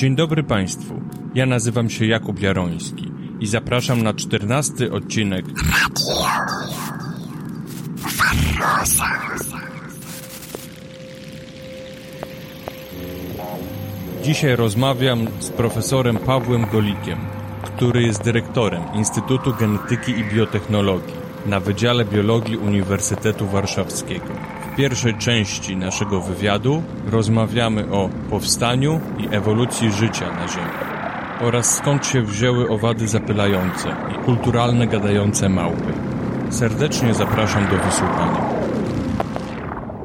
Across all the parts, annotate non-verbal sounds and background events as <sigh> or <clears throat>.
Dzień dobry Państwu. Ja nazywam się Jakub Jaroński i zapraszam na czternasty odcinek Dzisiaj rozmawiam z profesorem Pawłem Golikiem, który jest dyrektorem Instytutu Genetyki i Biotechnologii na Wydziale Biologii Uniwersytetu Warszawskiego. W pierwszej części naszego wywiadu rozmawiamy o powstaniu i ewolucji życia na Ziemi oraz skąd się wzięły owady zapylające i kulturalne gadające małpy. Serdecznie zapraszam do wysłuchania.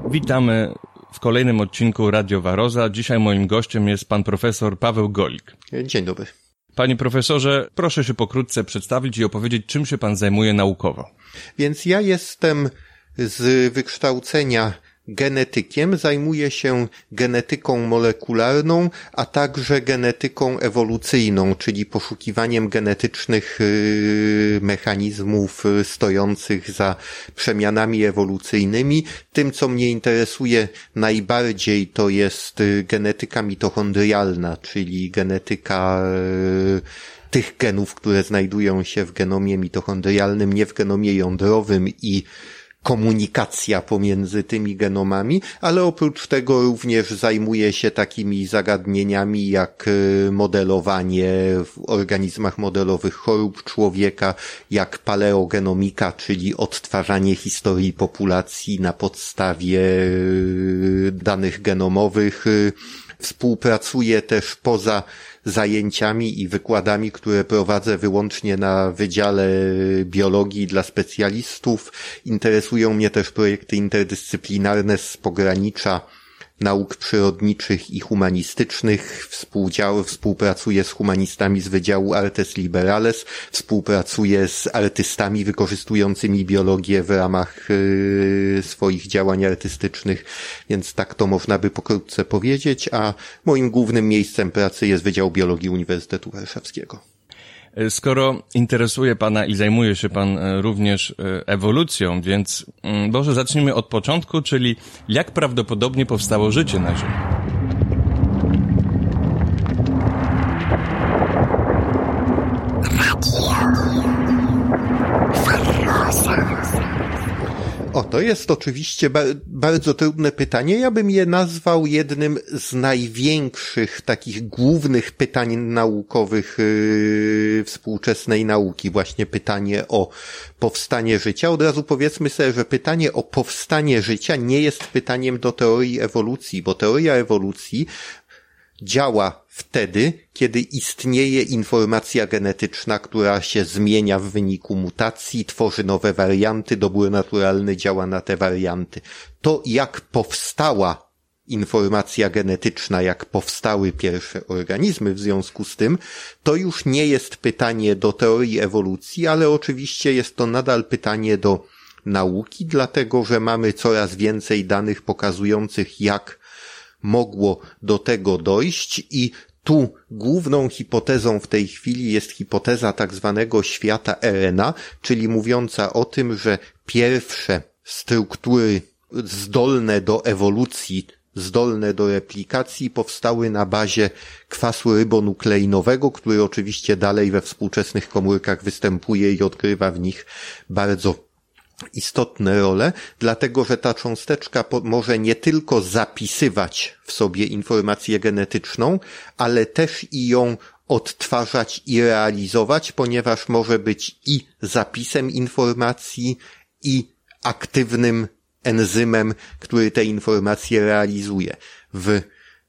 Witamy w kolejnym odcinku Radio Waroza. Dzisiaj moim gościem jest pan profesor Paweł Golik. Dzień dobry. Panie profesorze, proszę się pokrótce przedstawić i opowiedzieć, czym się pan zajmuje naukowo. Więc ja jestem z wykształcenia genetykiem, zajmuję się genetyką molekularną, a także genetyką ewolucyjną, czyli poszukiwaniem genetycznych y, mechanizmów y, stojących za przemianami ewolucyjnymi. Tym, co mnie interesuje najbardziej, to jest y, genetyka mitochondrialna, czyli genetyka tych genów, które znajdują się w genomie mitochondrialnym, nie w genomie jądrowym i komunikacja pomiędzy tymi genomami, ale oprócz tego również zajmuje się takimi zagadnieniami jak y, modelowanie w organizmach modelowych chorób człowieka, jak paleogenomika, czyli odtwarzanie historii populacji na podstawie y, danych genomowych. Y, współpracuję też poza zajęciami i wykładami, które prowadzę wyłącznie na Wydziale Biologii dla specjalistów. Interesują mnie też projekty interdyscyplinarne z pogranicza nauk przyrodniczych i humanistycznych, współdział, współpracuje z humanistami z Wydziału Artes Liberales, współpracuje z artystami wykorzystującymi biologię w ramach y, swoich działań artystycznych, więc tak to można by pokrótce powiedzieć, a moim głównym miejscem pracy jest Wydział Biologii Uniwersytetu Warszawskiego. Skoro interesuje Pana i zajmuje się Pan e, również e, ewolucją, więc mm, może zacznijmy od początku, czyli jak prawdopodobnie powstało życie na Ziemi? To jest oczywiście ba bardzo trudne pytanie. Ja bym je nazwał jednym z największych, takich głównych pytań naukowych yy, współczesnej nauki. Właśnie pytanie o powstanie życia. Od razu powiedzmy sobie, że pytanie o powstanie życia nie jest pytaniem do teorii ewolucji, bo teoria ewolucji działa wtedy, kiedy istnieje informacja genetyczna, która się zmienia w wyniku mutacji, tworzy nowe warianty, dobór naturalny działa na te warianty. To jak powstała informacja genetyczna, jak powstały pierwsze organizmy w związku z tym, to już nie jest pytanie do teorii ewolucji, ale oczywiście jest to nadal pytanie do nauki, dlatego że mamy coraz więcej danych pokazujących, jak mogło do tego dojść i tu główną hipotezą w tej chwili jest hipoteza tak zwanego świata RNA, czyli mówiąca o tym, że pierwsze struktury zdolne do ewolucji, zdolne do replikacji powstały na bazie kwasu rybonukleinowego, który oczywiście dalej we współczesnych komórkach występuje i odgrywa w nich bardzo istotne role, dlatego że ta cząsteczka może nie tylko zapisywać w sobie informację genetyczną, ale też i ją odtwarzać i realizować, ponieważ może być i zapisem informacji, i aktywnym enzymem, który te informacje realizuje. W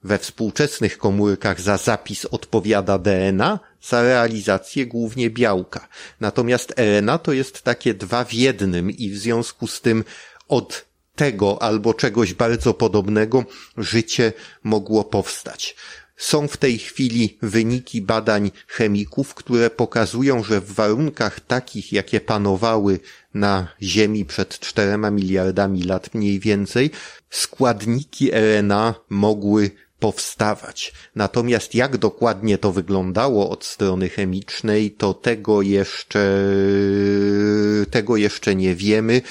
we współczesnych komórkach za zapis odpowiada DNA, za realizację głównie białka. Natomiast RNA to jest takie dwa w jednym i w związku z tym od tego albo czegoś bardzo podobnego życie mogło powstać. Są w tej chwili wyniki badań chemików, które pokazują, że w warunkach takich, jakie panowały na Ziemi przed czterema miliardami lat mniej więcej, składniki RNA mogły powstawać. Natomiast jak dokładnie to wyglądało od strony chemicznej, to tego jeszcze, tego jeszcze nie wiemy.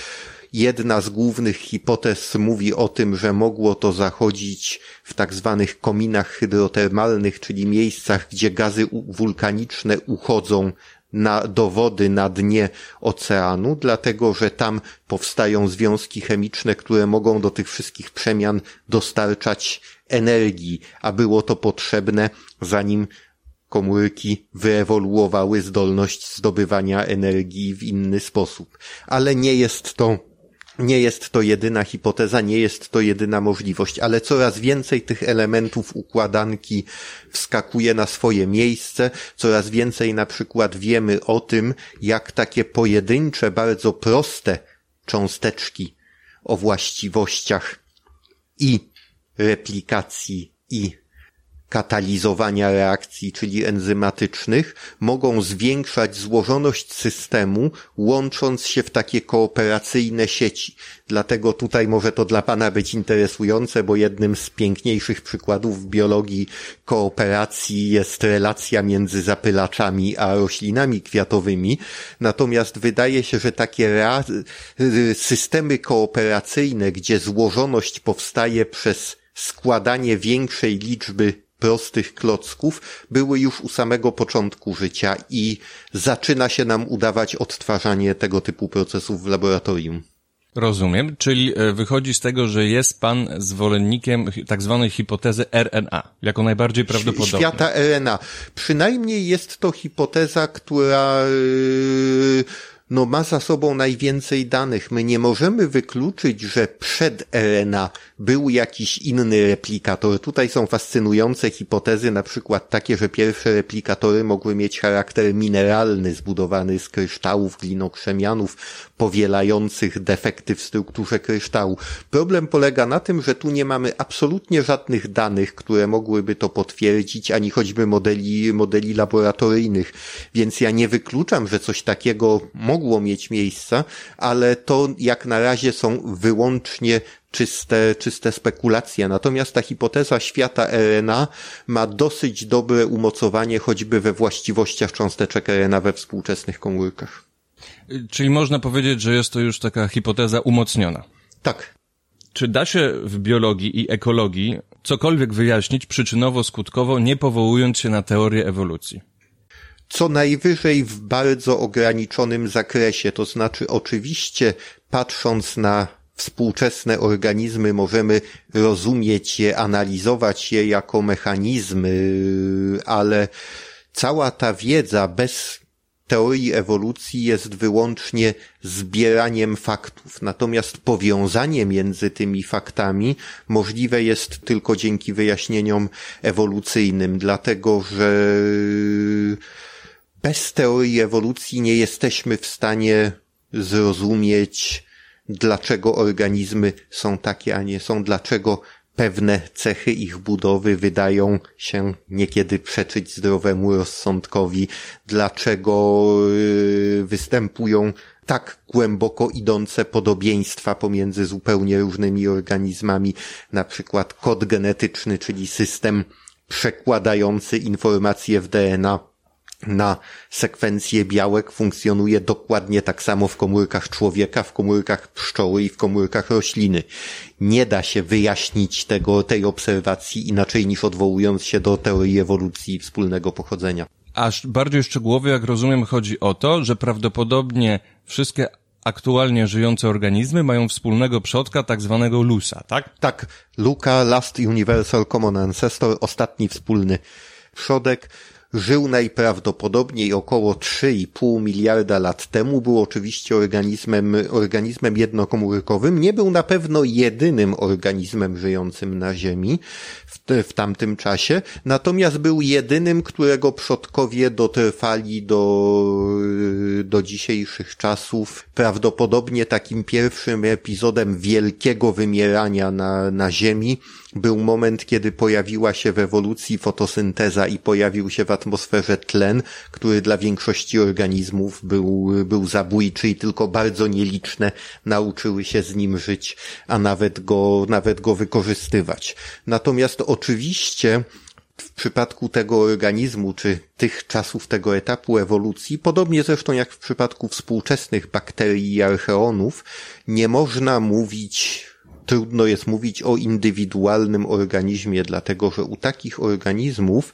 jedna z głównych hipotez mówi o tym, że mogło to zachodzić w tak zwanych kominach hydrotermalnych, czyli miejscach, gdzie gazy wulkaniczne uchodzą na, do wody na dnie oceanu, dlatego że tam powstają związki chemiczne, które mogą do tych wszystkich przemian dostarczać energii, a było to potrzebne zanim komórki wyewoluowały zdolność zdobywania energii w inny sposób. Ale nie jest to nie jest to jedyna hipoteza, nie jest to jedyna możliwość, ale coraz więcej tych elementów układanki wskakuje na swoje miejsce, coraz więcej na przykład wiemy o tym, jak takie pojedyncze, bardzo proste cząsteczki o właściwościach i replikacji i katalizowania reakcji, czyli enzymatycznych, mogą zwiększać złożoność systemu, łącząc się w takie kooperacyjne sieci. Dlatego tutaj może to dla Pana być interesujące, bo jednym z piękniejszych przykładów w biologii kooperacji jest relacja między zapylaczami a roślinami kwiatowymi. Natomiast wydaje się, że takie systemy kooperacyjne, gdzie złożoność powstaje przez składanie większej liczby prostych klocków były już u samego początku życia i zaczyna się nam udawać odtwarzanie tego typu procesów w laboratorium. Rozumiem, czyli e, wychodzi z tego, że jest pan zwolennikiem tak zwanej hipotezy RNA, jako najbardziej prawdopodobna. Świata RNA. Przynajmniej jest to hipoteza, która yy, no, ma za sobą najwięcej danych. My nie możemy wykluczyć, że przed RNA był jakiś inny replikator. Tutaj są fascynujące hipotezy, na przykład takie, że pierwsze replikatory mogły mieć charakter mineralny, zbudowany z kryształów, glinokrzemianów, powielających defekty w strukturze kryształu. Problem polega na tym, że tu nie mamy absolutnie żadnych danych, które mogłyby to potwierdzić, ani choćby modeli, modeli laboratoryjnych, więc ja nie wykluczam, że coś takiego mogło mieć miejsce, ale to jak na razie są wyłącznie czyste, czyste spekulacje. Natomiast ta hipoteza świata RNA ma dosyć dobre umocowanie choćby we właściwościach cząsteczek RNA we współczesnych komórkach. Czyli można powiedzieć, że jest to już taka hipoteza umocniona. Tak. Czy da się w biologii i ekologii cokolwiek wyjaśnić przyczynowo-skutkowo, nie powołując się na teorię ewolucji? Co najwyżej w bardzo ograniczonym zakresie, to znaczy oczywiście patrząc na współczesne organizmy możemy rozumieć je, analizować je jako mechanizmy, ale cała ta wiedza bez teorii ewolucji jest wyłącznie zbieraniem faktów, natomiast powiązanie między tymi faktami możliwe jest tylko dzięki wyjaśnieniom ewolucyjnym, dlatego że bez teorii ewolucji nie jesteśmy w stanie zrozumieć dlaczego organizmy są takie, a nie są, dlaczego pewne cechy ich budowy wydają się niekiedy przeczyć zdrowemu rozsądkowi, dlaczego y, występują tak głęboko idące podobieństwa pomiędzy zupełnie różnymi organizmami, na przykład kod genetyczny, czyli system przekładający informacje w DNA na sekwencję białek funkcjonuje dokładnie tak samo w komórkach człowieka, w komórkach pszczoły i w komórkach rośliny. Nie da się wyjaśnić tego, tej obserwacji inaczej niż odwołując się do teorii ewolucji wspólnego pochodzenia. Aż bardziej szczegółowo, jak rozumiem, chodzi o to, że prawdopodobnie wszystkie aktualnie żyjące organizmy mają wspólnego przodka, tak zwanego LUSA, tak? Tak. Luka, Last Universal Common Ancestor, ostatni wspólny przodek żył najprawdopodobniej około 3,5 miliarda lat temu, był oczywiście organizmem, organizmem jednokomórkowym, nie był na pewno jedynym organizmem żyjącym na Ziemi w, w tamtym czasie, natomiast był jedynym, którego przodkowie dotrwali do, do dzisiejszych czasów. Prawdopodobnie takim pierwszym epizodem wielkiego wymierania na, na Ziemi był moment, kiedy pojawiła się w ewolucji fotosynteza i pojawił się w atmosferze tlen, który dla większości organizmów był, był zabójczy i tylko bardzo nieliczne nauczyły się z nim żyć, a nawet go, nawet go wykorzystywać. Natomiast oczywiście w przypadku tego organizmu, czy tych czasów tego etapu ewolucji, podobnie zresztą jak w przypadku współczesnych bakterii i archeonów, nie można mówić trudno jest mówić o indywidualnym organizmie, dlatego że u takich organizmów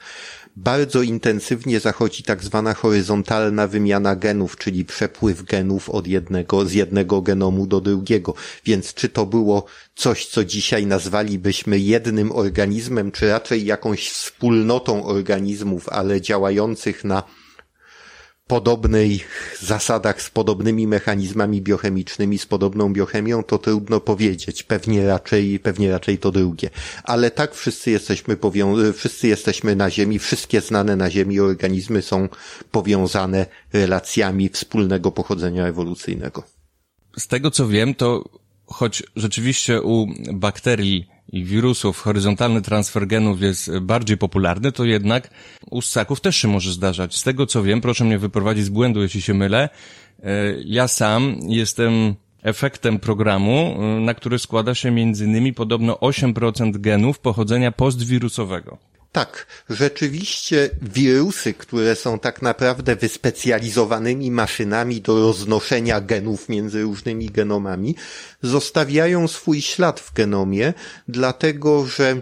bardzo intensywnie zachodzi tak zwana horyzontalna wymiana genów, czyli przepływ genów od jednego, z jednego genomu do drugiego. Więc czy to było coś, co dzisiaj nazwalibyśmy jednym organizmem, czy raczej jakąś wspólnotą organizmów, ale działających na podobnych zasadach, z podobnymi mechanizmami biochemicznymi, z podobną biochemią, to trudno powiedzieć. Pewnie raczej, pewnie raczej to drugie. Ale tak wszyscy jesteśmy powią- wszyscy jesteśmy na Ziemi, wszystkie znane na Ziemi organizmy są powiązane relacjami wspólnego pochodzenia ewolucyjnego. Z tego co wiem, to choć rzeczywiście u bakterii i wirusów horyzontalny transfer genów jest bardziej popularny, to jednak u ssaków też się może zdarzać. Z tego co wiem, proszę mnie wyprowadzić z błędu, jeśli się mylę, e, ja sam jestem efektem programu, e, na który składa się między innymi podobno 8% genów pochodzenia postwirusowego. Tak, rzeczywiście wirusy, które są tak naprawdę wyspecjalizowanymi maszynami do roznoszenia genów między różnymi genomami, zostawiają swój ślad w genomie, dlatego że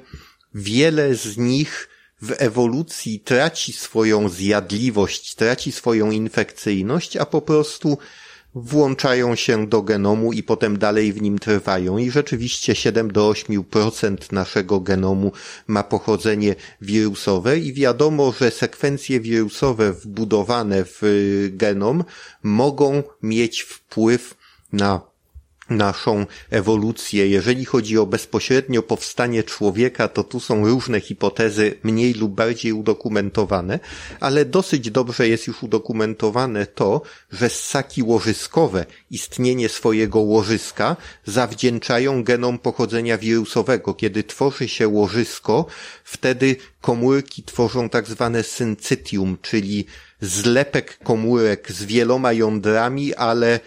wiele z nich w ewolucji traci swoją zjadliwość, traci swoją infekcyjność, a po prostu włączają się do genomu i potem dalej w nim trwają. I rzeczywiście 7 do 8% naszego genomu ma pochodzenie wirusowe i wiadomo, że sekwencje wirusowe wbudowane w genom mogą mieć wpływ na naszą ewolucję. Jeżeli chodzi o bezpośrednio powstanie człowieka, to tu są różne hipotezy mniej lub bardziej udokumentowane, ale dosyć dobrze jest już udokumentowane to, że ssaki łożyskowe istnienie swojego łożyska zawdzięczają genom pochodzenia wirusowego. Kiedy tworzy się łożysko, wtedy komórki tworzą tak zwane syncytium, czyli zlepek komórek z wieloma jądrami, ale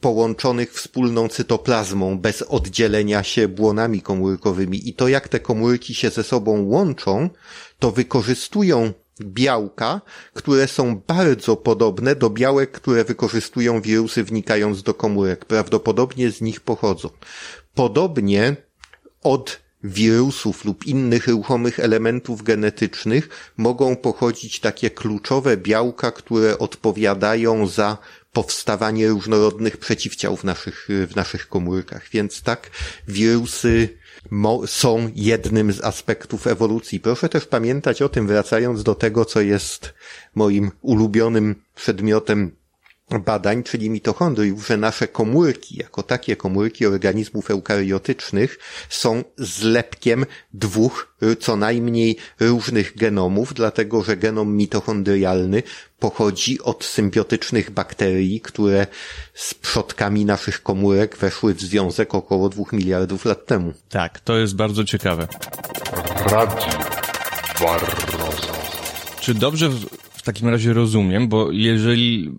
połączonych wspólną cytoplazmą, bez oddzielenia się błonami komórkowymi. I to jak te komórki się ze sobą łączą, to wykorzystują białka, które są bardzo podobne do białek, które wykorzystują wirusy wnikając do komórek. Prawdopodobnie z nich pochodzą. Podobnie od wirusów lub innych ruchomych elementów genetycznych mogą pochodzić takie kluczowe białka, które odpowiadają za powstawanie różnorodnych przeciwciał w naszych, w naszych komórkach. Więc tak, wirusy są jednym z aspektów ewolucji. Proszę też pamiętać o tym, wracając do tego, co jest moim ulubionym przedmiotem badań, czyli mitochondriów, że nasze komórki, jako takie komórki organizmów eukariotycznych, są zlepkiem dwóch co najmniej różnych genomów, dlatego że genom mitochondrialny pochodzi od symbiotycznych bakterii, które z przodkami naszych komórek weszły w związek około dwóch miliardów lat temu. Tak, to jest bardzo ciekawe. Barroso. Czy dobrze w, w takim razie rozumiem, bo jeżeli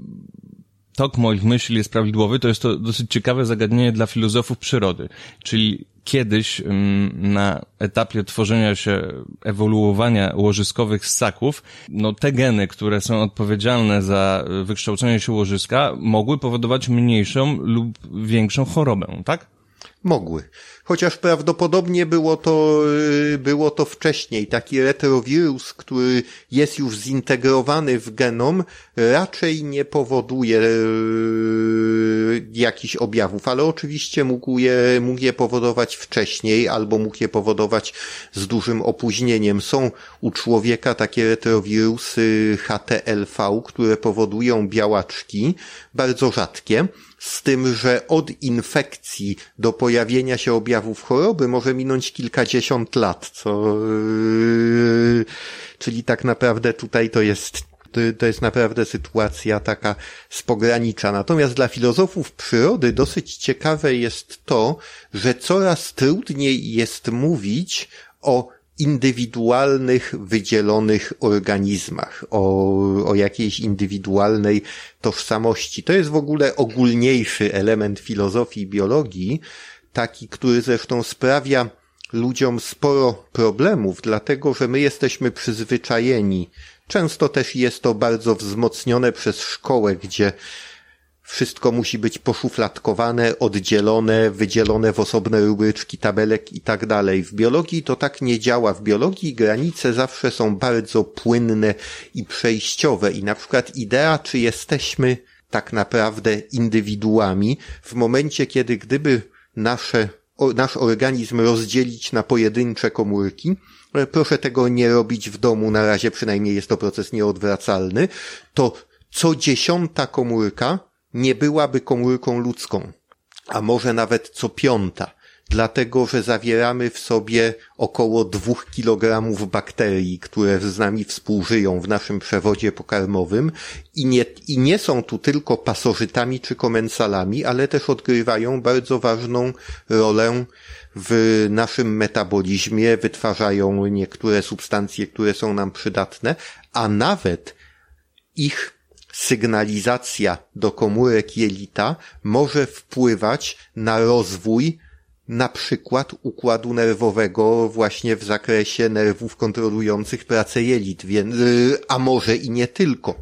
tok moich myśli jest prawidłowy, to jest to dosyć ciekawe zagadnienie dla filozofów przyrody. Czyli kiedyś mm, na etapie tworzenia się, ewoluowania łożyskowych ssaków, no te geny, które są odpowiedzialne za wykształcenie się łożyska, mogły powodować mniejszą lub większą chorobę, tak? Mogły. Chociaż prawdopodobnie było to, y, było to wcześniej. Taki retrowirus, który jest już zintegrowany w genom, raczej nie powoduje y, jakichś objawów, ale oczywiście mógł je, mógł je powodować wcześniej albo mógł je powodować z dużym opóźnieniem. Są u człowieka takie retrowirusy HTLV, które powodują białaczki, bardzo rzadkie z tym, że od infekcji do pojawienia się objawów choroby może minąć kilkadziesiąt lat, co, yy, czyli tak naprawdę tutaj to jest to jest naprawdę sytuacja taka z pogranicza. Natomiast dla filozofów przyrody dosyć ciekawe jest to, że coraz trudniej jest mówić o indywidualnych, wydzielonych organizmach, o, o jakiejś indywidualnej tożsamości. To jest w ogóle ogólniejszy element filozofii i biologii, taki, który zresztą sprawia, ludziom sporo problemów, dlatego że my jesteśmy przyzwyczajeni. Często też jest to bardzo wzmocnione przez szkołę, gdzie wszystko musi być poszufladkowane, oddzielone, wydzielone w osobne rubryczki, tabelek i tak dalej. W biologii to tak nie działa. W biologii granice zawsze są bardzo płynne i przejściowe i na przykład idea, czy jesteśmy tak naprawdę indywiduami w momencie, kiedy gdyby nasze, nasz organizm rozdzielić na pojedyncze komórki, e, proszę tego nie robić w domu, na razie przynajmniej jest to proces nieodwracalny, to co dziesiąta komórka nie byłaby komórką ludzką, a może nawet co piąta, dlatego że zawieramy w sobie około dwóch kilogramów bakterii, które z nami współżyją w naszym przewodzie pokarmowym. I nie, i nie są tu tylko pasożytami czy komensalami, ale też odgrywają bardzo ważną rolę w naszym metabolizmie, wytwarzają niektóre substancje, które są nam przydatne, a nawet ich sygnalizacja do komórek jelita może wpływać na rozwój na przykład układu nerwowego właśnie w zakresie nerwów kontrolujących pracę jelit, y, a może i nie tylko.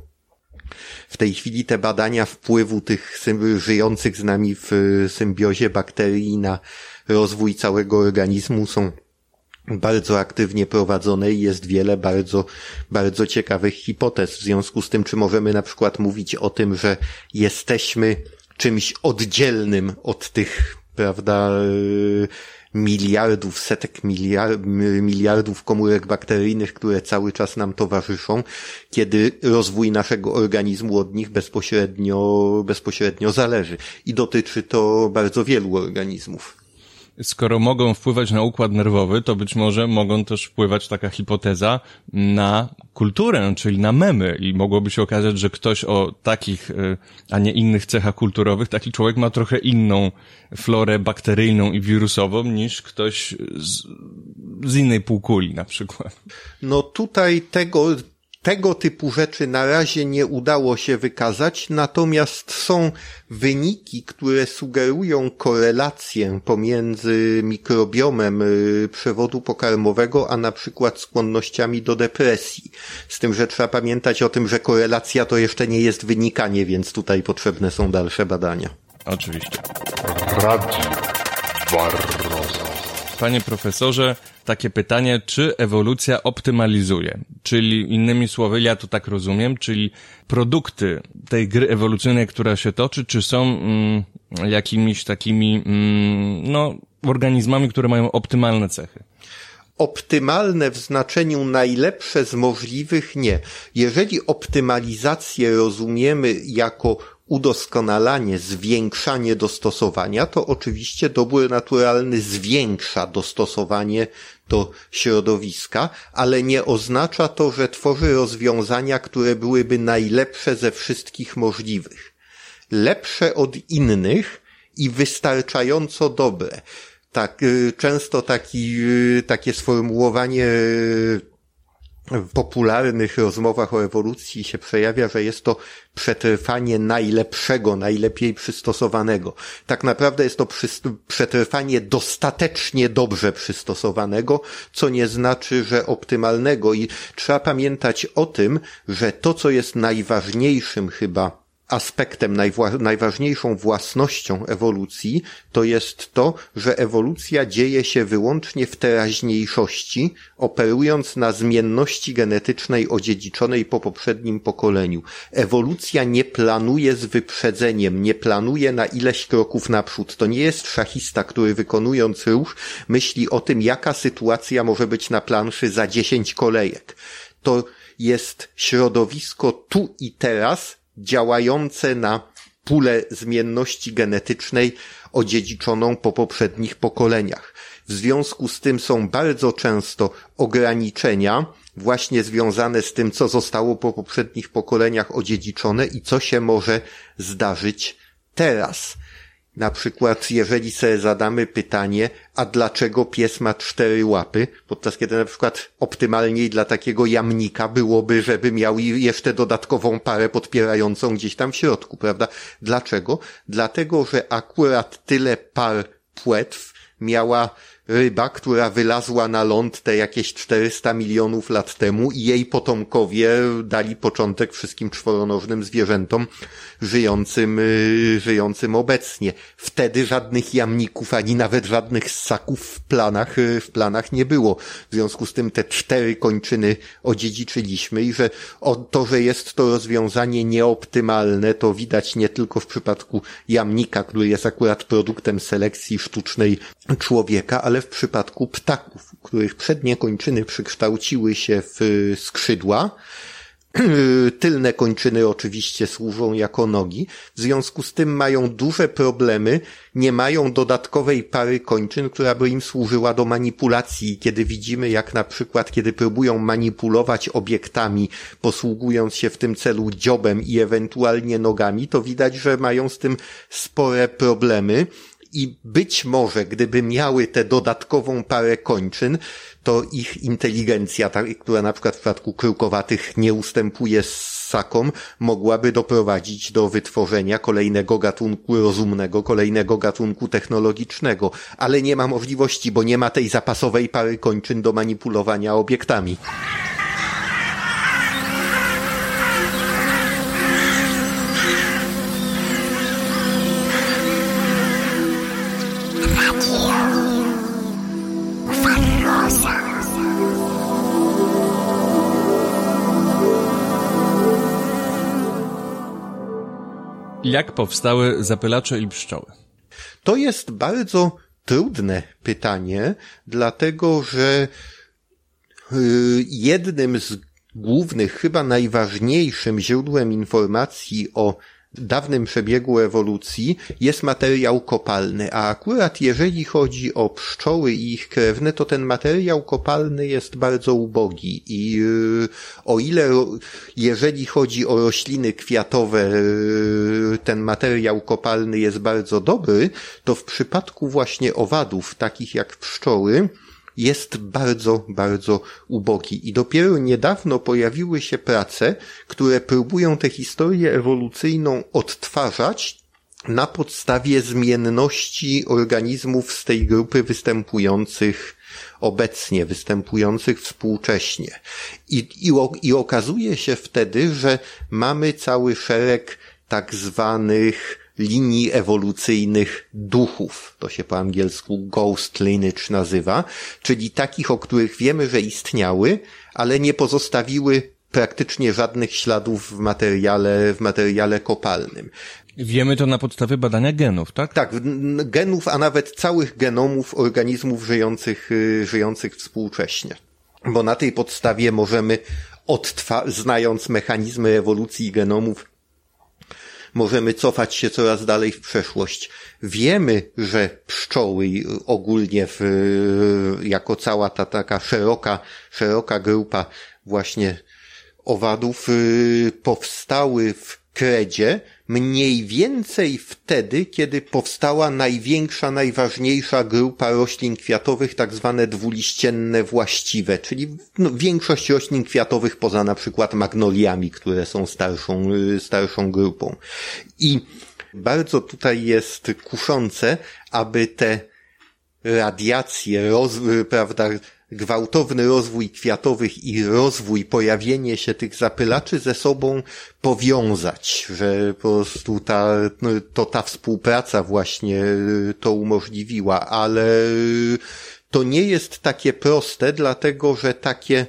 W tej chwili te badania wpływu tych żyjących z nami w symbiozie bakterii na rozwój całego organizmu są bardzo aktywnie prowadzone i jest wiele bardzo, bardzo ciekawych hipotez. W związku z tym, czy możemy na przykład mówić o tym, że jesteśmy czymś oddzielnym od tych, prawda, miliardów, setek miliard, miliardów komórek bakteryjnych, które cały czas nam towarzyszą, kiedy rozwój naszego organizmu od nich bezpośrednio, bezpośrednio zależy. I dotyczy to bardzo wielu organizmów skoro mogą wpływać na układ nerwowy, to być może mogą też wpływać taka hipoteza na kulturę, czyli na memy i mogłoby się okazać, że ktoś o takich, y, a nie innych cechach kulturowych, taki człowiek ma trochę inną florę bakteryjną i wirusową niż ktoś z, z innej półkuli na przykład. No tutaj tego tego typu rzeczy na razie nie udało się wykazać, natomiast są wyniki, które sugerują korelację pomiędzy mikrobiomem y, przewodu pokarmowego, a na przykład skłonnościami do depresji. Z tym, że trzeba pamiętać o tym, że korelacja to jeszcze nie jest wynikanie, więc tutaj potrzebne są dalsze badania. Oczywiście. Radio Barroso. Panie profesorze, takie pytanie, czy ewolucja optymalizuje? Czyli innymi słowy, ja to tak rozumiem, czyli produkty tej gry ewolucyjnej, która się toczy, czy są mm, jakimiś takimi, mm, no, organizmami, które mają optymalne cechy? Optymalne w znaczeniu najlepsze z możliwych nie. Jeżeli optymalizację rozumiemy jako udoskonalanie, zwiększanie dostosowania, to oczywiście dobór naturalny zwiększa dostosowanie do środowiska, ale nie oznacza to, że tworzy rozwiązania, które byłyby najlepsze ze wszystkich możliwych. Lepsze od innych i wystarczająco dobre. Tak, y, często taki, y, takie sformułowanie w popularnych rozmowach o ewolucji się przejawia, że jest to przetrwanie najlepszego, najlepiej przystosowanego. Tak naprawdę jest to przetrwanie dostatecznie dobrze przystosowanego, co nie znaczy, że optymalnego i trzeba pamiętać o tym, że to, co jest najważniejszym chyba aspektem, najważniejszą własnością ewolucji, to jest to, że ewolucja dzieje się wyłącznie w teraźniejszości, operując na zmienności genetycznej odziedziczonej po poprzednim pokoleniu. Ewolucja nie planuje z wyprzedzeniem, nie planuje na ileś kroków naprzód. To nie jest szachista, który wykonując ruch myśli o tym, jaka sytuacja może być na planszy za dziesięć kolejek. To jest środowisko tu i teraz, działające na pulę zmienności genetycznej odziedziczoną po poprzednich pokoleniach. W związku z tym są bardzo często ograniczenia właśnie związane z tym, co zostało po poprzednich pokoleniach odziedziczone i co się może zdarzyć teraz. Na przykład, jeżeli sobie zadamy pytanie, a dlaczego pies ma cztery łapy, podczas kiedy na przykład optymalniej dla takiego jamnika byłoby, żeby miał jeszcze dodatkową parę podpierającą gdzieś tam w środku, prawda? Dlaczego? Dlatego, że akurat tyle par płetw miała ryba, która wylazła na ląd te jakieś 400 milionów lat temu i jej potomkowie dali początek wszystkim czworonożnym zwierzętom żyjącym, y, żyjącym obecnie. Wtedy żadnych jamników, ani nawet żadnych ssaków w planach, y, w planach nie było. W związku z tym te cztery kończyny odziedziczyliśmy i że o to, że jest to rozwiązanie nieoptymalne, to widać nie tylko w przypadku jamnika, który jest akurat produktem selekcji sztucznej człowieka, ale w przypadku ptaków, których przednie kończyny przykształciły się w skrzydła, <clears throat> Tylne kończyny oczywiście służą jako nogi, w związku z tym mają duże problemy, nie mają dodatkowej pary kończyn, która by im służyła do manipulacji. Kiedy widzimy, jak na przykład, kiedy próbują manipulować obiektami, posługując się w tym celu dziobem i ewentualnie nogami, to widać, że mają z tym spore problemy i być może, gdyby miały tę dodatkową parę kończyn, to ich inteligencja, która na przykład w przypadku krukowatych nie ustępuje ssakom, mogłaby doprowadzić do wytworzenia kolejnego gatunku rozumnego, kolejnego gatunku technologicznego, ale nie ma możliwości, bo nie ma tej zapasowej pary kończyn do manipulowania obiektami. Jak powstały zapylacze i pszczoły? To jest bardzo trudne pytanie, dlatego że y, jednym z głównych, chyba najważniejszym źródłem informacji o dawnym przebiegu ewolucji jest materiał kopalny, a akurat jeżeli chodzi o pszczoły i ich krewne, to ten materiał kopalny jest bardzo ubogi i yy, o ile jeżeli chodzi o rośliny kwiatowe, yy, ten materiał kopalny jest bardzo dobry, to w przypadku właśnie owadów, takich jak pszczoły, jest bardzo, bardzo ubogi. I dopiero niedawno pojawiły się prace, które próbują tę historię ewolucyjną odtwarzać na podstawie zmienności organizmów z tej grupy występujących obecnie, występujących współcześnie. I, i, I okazuje się wtedy, że mamy cały szereg tak zwanych linii ewolucyjnych duchów. To się po angielsku ghost lineage nazywa, czyli takich, o których wiemy, że istniały, ale nie pozostawiły praktycznie żadnych śladów w materiale, w materiale kopalnym. Wiemy to na podstawie badania genów, tak? Tak, genów, a nawet całych genomów organizmów żyjących, y, żyjących współcześnie. Bo na tej podstawie możemy odtwa- znając mechanizmy ewolucji genomów, możemy cofać się coraz dalej w przeszłość. Wiemy, że pszczoły ogólnie w, jako cała ta taka szeroka, szeroka grupa właśnie owadów y, powstały w kredzie mniej więcej wtedy, kiedy powstała największa, najważniejsza grupa roślin kwiatowych, tak zwane dwuliścienne właściwe, czyli no, większość roślin kwiatowych poza na przykład magnoliami, które są starszą, y, starszą grupą. I bardzo tutaj jest kuszące, aby te radiacje, roz, prawda, gwałtowny rozwój kwiatowych i rozwój, pojawienie się tych zapylaczy ze sobą powiązać, że po prostu ta, no, to ta współpraca właśnie to umożliwiła, ale to nie jest takie proste, dlatego że takie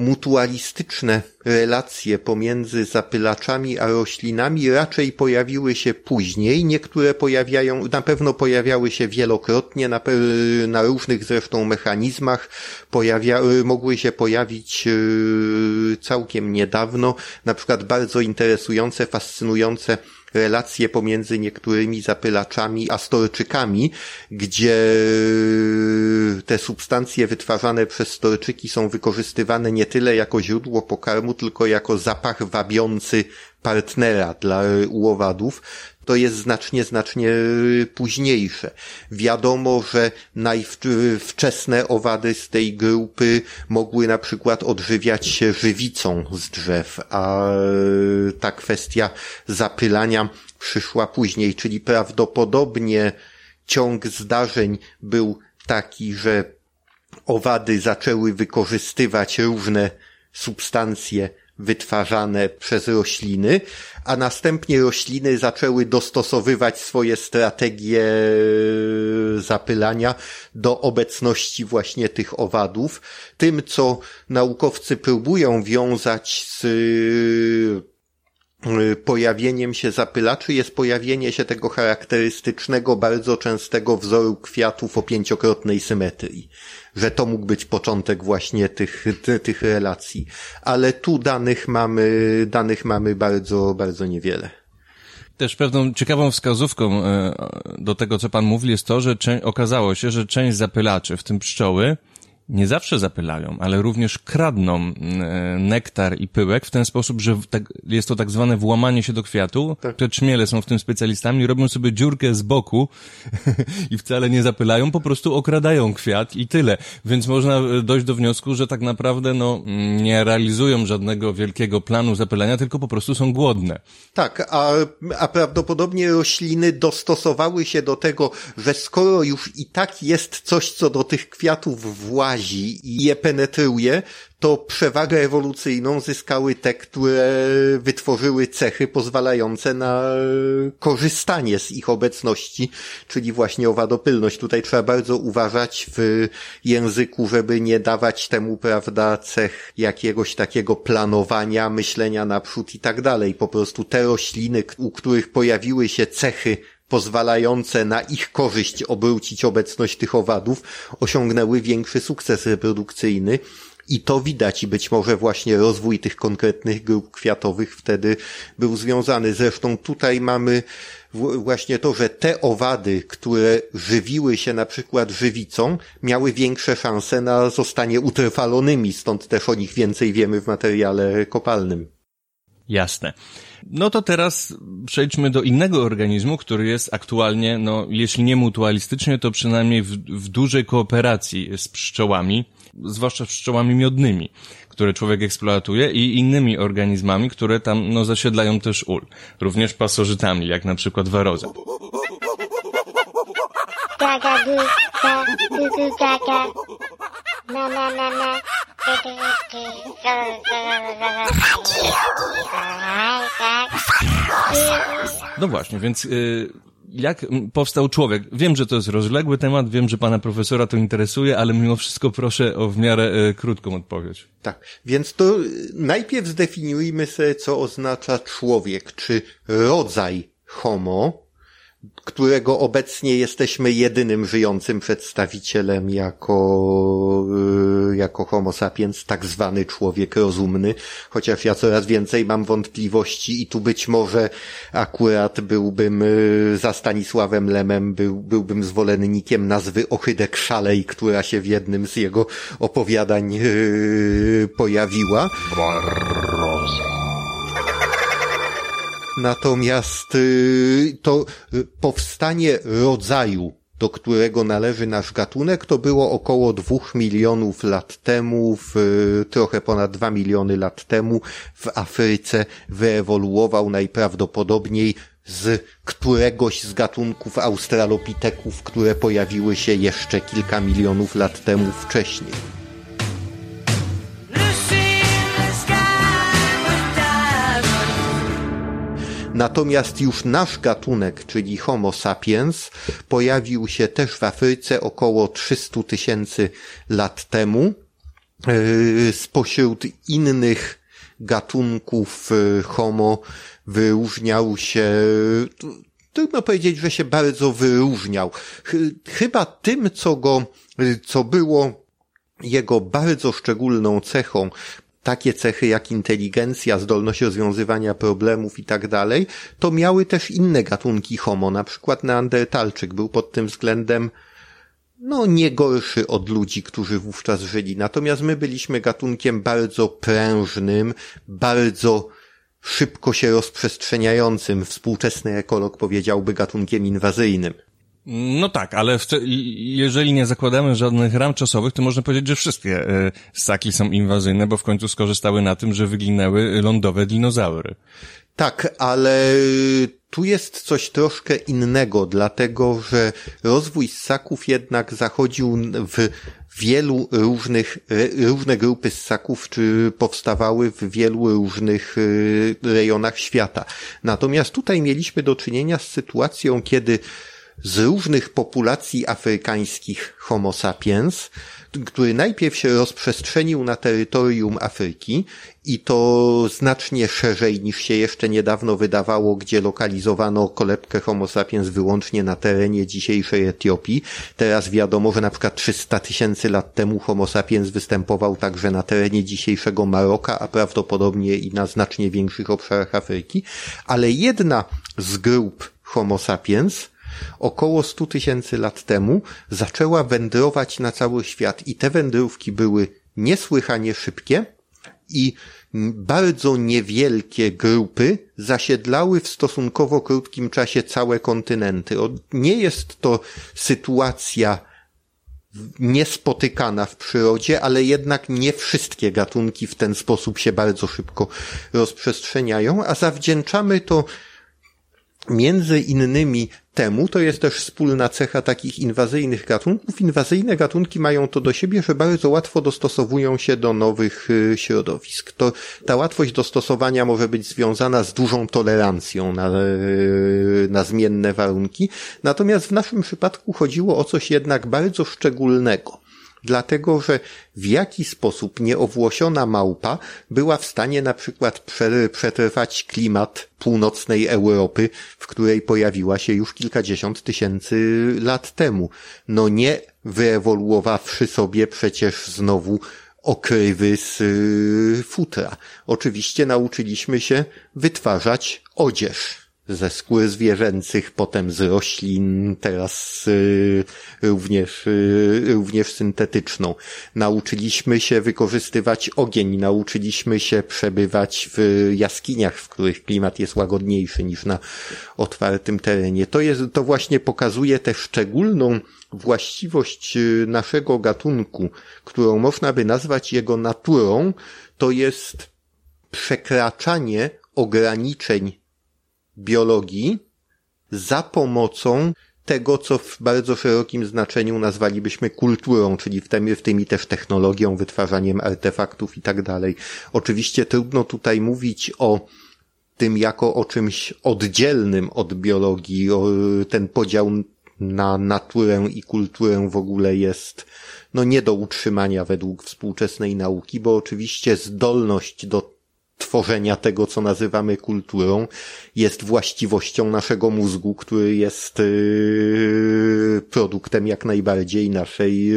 mutualistyczne relacje pomiędzy zapylaczami a roślinami raczej pojawiły się później. Niektóre pojawiają, na pewno pojawiały się wielokrotnie, na, na różnych zresztą mechanizmach. Pojawia, mogły się pojawić yy, całkiem niedawno. Na przykład bardzo interesujące, fascynujące relacje pomiędzy niektórymi zapylaczami a storczykami, gdzie te substancje wytwarzane przez storczyki są wykorzystywane nie tyle jako źródło pokarmu, tylko jako zapach wabiący partnera dla ułowadów, to jest znacznie, znacznie późniejsze. Wiadomo, że najwczesne owady z tej grupy mogły na przykład odżywiać się żywicą z drzew, a ta kwestia zapylania przyszła później, czyli prawdopodobnie ciąg zdarzeń był taki, że owady zaczęły wykorzystywać różne substancje wytwarzane przez rośliny, a następnie rośliny zaczęły dostosowywać swoje strategie zapylania do obecności właśnie tych owadów. Tym, co naukowcy próbują wiązać z pojawieniem się zapylaczy jest pojawienie się tego charakterystycznego, bardzo częstego wzoru kwiatów o pięciokrotnej symetrii. Że to mógł być początek właśnie tych, tych relacji. Ale tu danych mamy, danych mamy bardzo, bardzo niewiele. Też pewną ciekawą wskazówką e, do tego, co pan mówi, jest to, że okazało się, że część zapylaczy, w tym pszczoły, nie zawsze zapylają, ale również kradną e, nektar i pyłek w ten sposób, że tak, jest to tak zwane włamanie się do kwiatu. Tak. Te czmiele są w tym specjalistami, robią sobie dziurkę z boku <laughs> i wcale nie zapylają, po prostu okradają kwiat i tyle. Więc można dojść do wniosku, że tak naprawdę no, nie realizują żadnego wielkiego planu zapylania, tylko po prostu są głodne. Tak, a, a prawdopodobnie rośliny dostosowały się do tego, że skoro już i tak jest coś, co do tych kwiatów włazi, i je penetruje, to przewagę ewolucyjną zyskały te, które wytworzyły cechy pozwalające na korzystanie z ich obecności, czyli właśnie owadopylność. Tutaj trzeba bardzo uważać w języku, żeby nie dawać temu, prawda, cech jakiegoś takiego planowania, myślenia naprzód i tak dalej. Po prostu te rośliny, u których pojawiły się cechy pozwalające na ich korzyść obrócić obecność tych owadów, osiągnęły większy sukces reprodukcyjny. I to widać i być może właśnie rozwój tych konkretnych grup kwiatowych wtedy był związany. Zresztą tutaj mamy właśnie to, że te owady, które żywiły się na przykład żywicą, miały większe szanse na zostanie utrwalonymi, stąd też o nich więcej wiemy w materiale kopalnym. Jasne. No to teraz przejdźmy do innego organizmu, który jest aktualnie, no jeśli nie mutualistycznie, to przynajmniej w, w dużej kooperacji z pszczołami, zwłaszcza pszczołami miodnymi, które człowiek eksploatuje i innymi organizmami, które tam no, zasiedlają też ul. Również pasożytami, jak na przykład waroza. Gu, gu, gaga. Na, na, na, na. No właśnie, więc y, jak powstał człowiek? Wiem, że to jest rozległy temat, wiem, że pana profesora to interesuje, ale mimo wszystko proszę o w miarę y, krótką odpowiedź. Tak, więc to najpierw zdefiniujmy sobie, co oznacza człowiek, czy rodzaj homo, którego obecnie jesteśmy jedynym żyjącym przedstawicielem jako, y, jako homo sapiens, tak zwany człowiek rozumny, chociaż ja coraz więcej mam wątpliwości i tu być może akurat byłbym y, za Stanisławem Lemem, był, byłbym zwolennikiem nazwy Ochydek Szalej, która się w jednym z jego opowiadań yy, pojawiła. Barroza. Natomiast y, to y, powstanie rodzaju, do którego należy nasz gatunek, to było około dwóch milionów lat temu, w, trochę ponad dwa miliony lat temu w Afryce wyewoluował najprawdopodobniej z któregoś z gatunków australopiteków, które pojawiły się jeszcze kilka milionów lat temu wcześniej. Natomiast już nasz gatunek, czyli Homo sapiens, pojawił się też w Afryce około 300 tysięcy lat temu. Yy, spośród innych gatunków yy, Homo wyróżniał się, trudno powiedzieć, że się bardzo wyróżniał. Chyba tym, co go, co było jego bardzo szczególną cechą, takie cechy jak inteligencja, zdolność rozwiązywania problemów i tak dalej, to miały też inne gatunki homo, na przykład neandertalczyk był pod tym względem no nie gorszy od ludzi, którzy wówczas żyli. Natomiast my byliśmy gatunkiem bardzo prężnym, bardzo szybko się rozprzestrzeniającym. Współczesny ekolog powiedziałby gatunkiem inwazyjnym. No tak, ale w, jeżeli nie zakładamy żadnych ram czasowych, to można powiedzieć, że wszystkie y, ssaki są inwazyjne, bo w końcu skorzystały na tym, że wyginęły lądowe dinozaury. Tak, ale tu jest coś troszkę innego, dlatego że rozwój ssaków jednak zachodził w wielu różnych, różne grupy ssaków czy powstawały w wielu różnych rejonach świata. Natomiast tutaj mieliśmy do czynienia z sytuacją, kiedy z różnych populacji afrykańskich Homo sapiens który najpierw się rozprzestrzenił na terytorium Afryki i to znacznie szerzej niż się jeszcze niedawno wydawało, gdzie lokalizowano kolebkę Homo sapiens wyłącznie na terenie dzisiejszej Etiopii. Teraz wiadomo, że na przykład 300 tysięcy lat temu Homo sapiens występował także na terenie dzisiejszego Maroka, a prawdopodobnie i na znacznie większych obszarach Afryki. Ale jedna z grup Homo sapiens około 100 tysięcy lat temu zaczęła wędrować na cały świat i te wędrówki były niesłychanie szybkie i bardzo niewielkie grupy zasiedlały w stosunkowo krótkim czasie całe kontynenty. Nie jest to sytuacja niespotykana w przyrodzie, ale jednak nie wszystkie gatunki w ten sposób się bardzo szybko rozprzestrzeniają, a zawdzięczamy to Między innymi temu to jest też wspólna cecha takich inwazyjnych gatunków. Inwazyjne gatunki mają to do siebie, że bardzo łatwo dostosowują się do nowych y, środowisk. To, ta łatwość dostosowania może być związana z dużą tolerancją na, y, na zmienne warunki. Natomiast w naszym przypadku chodziło o coś jednak bardzo szczególnego dlatego że w jaki sposób nieowłosiona małpa była w stanie na przykład przetrwać klimat północnej Europy, w której pojawiła się już kilkadziesiąt tysięcy lat temu. No nie wyewoluowawszy sobie przecież znowu okrywy z y, futra. Oczywiście nauczyliśmy się wytwarzać odzież ze skór zwierzęcych, potem z roślin, teraz y, również, y, również syntetyczną. Nauczyliśmy się wykorzystywać ogień, nauczyliśmy się przebywać w jaskiniach, w których klimat jest łagodniejszy niż na otwartym terenie. To jest, to właśnie pokazuje tę szczególną właściwość y, naszego gatunku, którą można by nazwać jego naturą, to jest przekraczanie ograniczeń biologii za pomocą tego, co w bardzo szerokim znaczeniu nazwalibyśmy kulturą, czyli w tym, w tymi też technologią, wytwarzaniem artefaktów i tak dalej. Oczywiście trudno tutaj mówić o tym jako o czymś oddzielnym od biologii. O, ten podział na naturę i kulturę w ogóle jest no nie do utrzymania według współczesnej nauki, bo oczywiście zdolność do tworzenia tego, co nazywamy kulturą, jest właściwością naszego mózgu, który jest yy, produktem jak najbardziej naszej,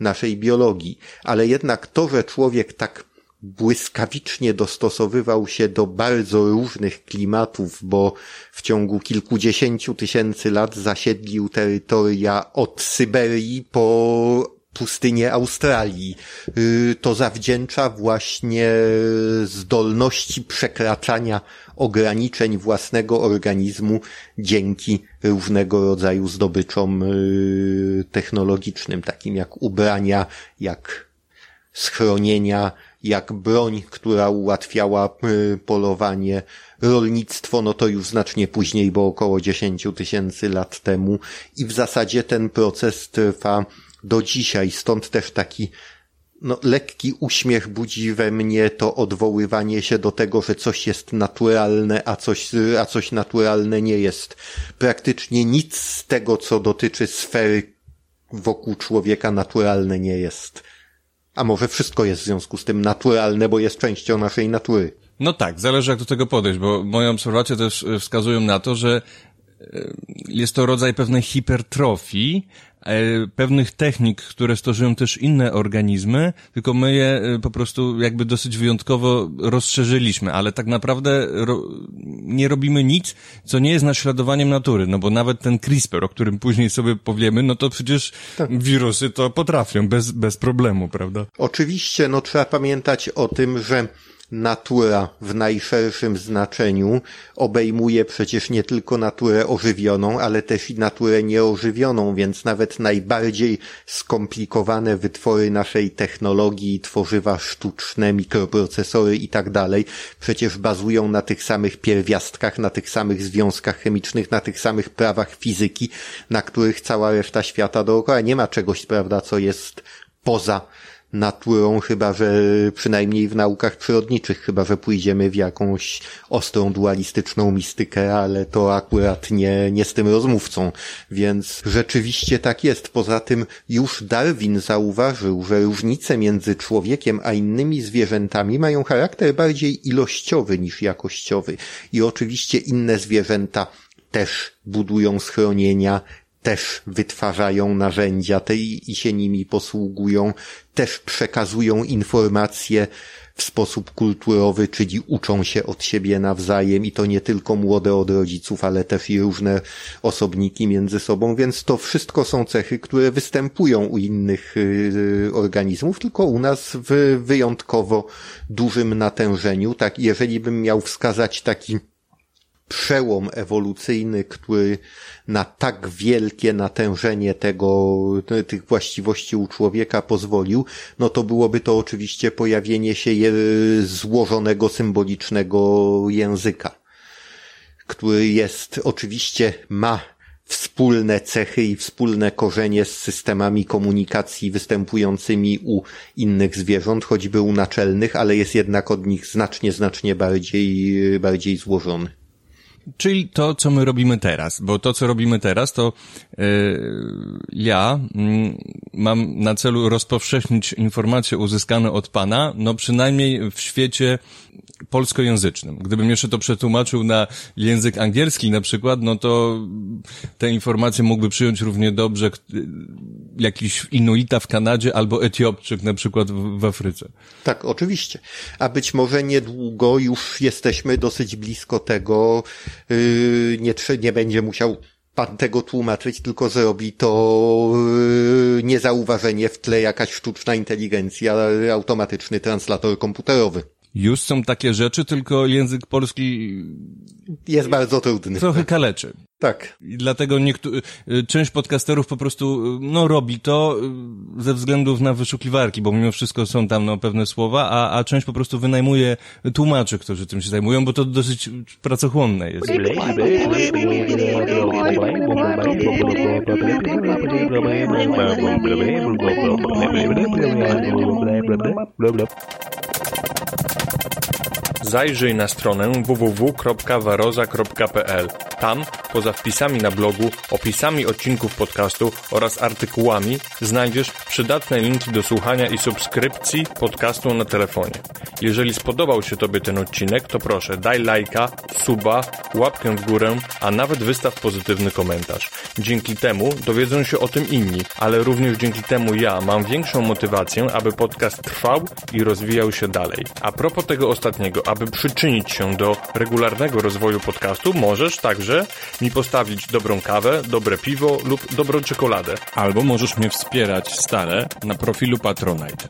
naszej biologii. Ale jednak to, że człowiek tak błyskawicznie dostosowywał się do bardzo różnych klimatów, bo w ciągu kilkudziesięciu tysięcy lat zasiedlił terytoria od Syberii po pustynię Australii. Y, to zawdzięcza właśnie zdolności przekraczania ograniczeń własnego organizmu dzięki różnego rodzaju zdobyczom y, technologicznym, takim jak ubrania, jak schronienia, jak broń, która ułatwiała y, polowanie, rolnictwo, no to już znacznie później, bo około 10 tysięcy lat temu i w zasadzie ten proces trwa do dzisiaj, stąd też taki no, lekki uśmiech budzi we mnie to odwoływanie się do tego, że coś jest naturalne, a coś, a coś naturalne nie jest. Praktycznie nic z tego, co dotyczy sfery wokół człowieka naturalne nie jest. A może wszystko jest w związku z tym naturalne, bo jest częścią naszej natury. No tak, zależy jak do tego podejść, bo moje obserwacje też wskazują na to, że e, jest to rodzaj pewnej hipertrofii, E, pewnych technik, które stosują też inne organizmy, tylko my je e, po prostu jakby dosyć wyjątkowo rozszerzyliśmy, ale tak naprawdę ro nie robimy nic, co nie jest naśladowaniem natury, no bo nawet ten CRISPR, o którym później sobie powiemy, no to przecież tak. wirusy to potrafią bez, bez problemu, prawda? Oczywiście, no trzeba pamiętać o tym, że natura w najszerszym znaczeniu. Obejmuje przecież nie tylko naturę ożywioną, ale też i naturę nieożywioną, więc nawet najbardziej skomplikowane wytwory naszej technologii, tworzywa sztuczne, mikroprocesory i tak przecież bazują na tych samych pierwiastkach, na tych samych związkach chemicznych, na tych samych prawach fizyki, na których cała reszta świata dookoła nie ma czegoś, prawda, co jest poza naturą, chyba że przynajmniej w naukach przyrodniczych, chyba że pójdziemy w jakąś ostrą dualistyczną mistykę, ale to akurat nie, nie z tym rozmówcą. Więc rzeczywiście tak jest. Poza tym już Darwin zauważył, że różnice między człowiekiem a innymi zwierzętami mają charakter bardziej ilościowy niż jakościowy. I oczywiście inne zwierzęta też budują schronienia, też wytwarzają narzędzia te i się nimi posługują, też przekazują informacje w sposób kulturowy, czyli uczą się od siebie nawzajem i to nie tylko młode od rodziców, ale też i różne osobniki między sobą, więc to wszystko są cechy, które występują u innych y, organizmów, tylko u nas w wyjątkowo dużym natężeniu. Tak, jeżeli bym miał wskazać taki przełom ewolucyjny, który na tak wielkie natężenie tego, tych właściwości u człowieka pozwolił, no to byłoby to oczywiście pojawienie się złożonego symbolicznego języka, który jest, oczywiście ma wspólne cechy i wspólne korzenie z systemami komunikacji występującymi u innych zwierząt, choćby u naczelnych, ale jest jednak od nich znacznie, znacznie bardziej, bardziej złożony. Czyli to, co my robimy teraz, bo to, co robimy teraz, to yy, ja yy, mam na celu rozpowszechnić informacje uzyskane od Pana, no przynajmniej w świecie polskojęzycznym. Gdybym jeszcze to przetłumaczył na język angielski na przykład, no to te informacje mógłby przyjąć równie dobrze jakiś Inuita w Kanadzie albo Etiopczyk na przykład w, w Afryce. Tak, oczywiście. A być może niedługo już jesteśmy dosyć blisko tego, yy, nie, nie będzie musiał pan tego tłumaczyć, tylko zrobi to yy, niezauważenie w tle jakaś sztuczna inteligencja, automatyczny translator komputerowy. Już są takie rzeczy, tylko język polski jest bardzo trudny. Trochę kaleczy. Tak. I dlatego niektóry, część podcasterów po prostu, no, robi to ze względów na wyszukiwarki, bo mimo wszystko są tam, no, pewne słowa, a, a część po prostu wynajmuje tłumaczy, którzy tym się zajmują, bo to dosyć pracochłonne jest. Zajrzyj na stronę www.waroza.pl. Tam, poza wpisami na blogu, opisami odcinków podcastu oraz artykułami, znajdziesz przydatne linki do słuchania i subskrypcji podcastu na telefonie. Jeżeli spodobał się Tobie ten odcinek, to proszę daj lajka, suba, łapkę w górę, a nawet wystaw pozytywny komentarz. Dzięki temu dowiedzą się o tym inni, ale również dzięki temu ja mam większą motywację, aby podcast trwał i rozwijał się dalej. A propos tego ostatniego, aby przyczynić się do regularnego rozwoju podcastu, możesz także mi postawić dobrą kawę, dobre piwo lub dobrą czekoladę. Albo możesz mnie wspierać stale na profilu Patronite.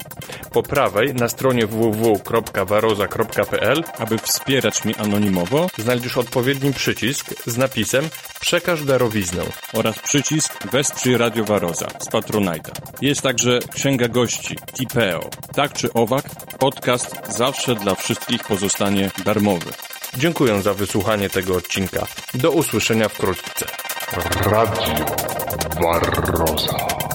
Po prawej na stronie www.waroza.pl, aby wspierać mnie anonimowo, znajdziesz odpowiedni przycisk z napisem Przekaż darowiznę oraz przycisk Wesprzyj Radio Waroza z Patronite'a. Jest także księga gości Tipeo. Tak czy owak, podcast zawsze dla wszystkich pozostanie darmowy. Dziękuję za wysłuchanie tego odcinka. Do usłyszenia wkrótce. Radio Barroza.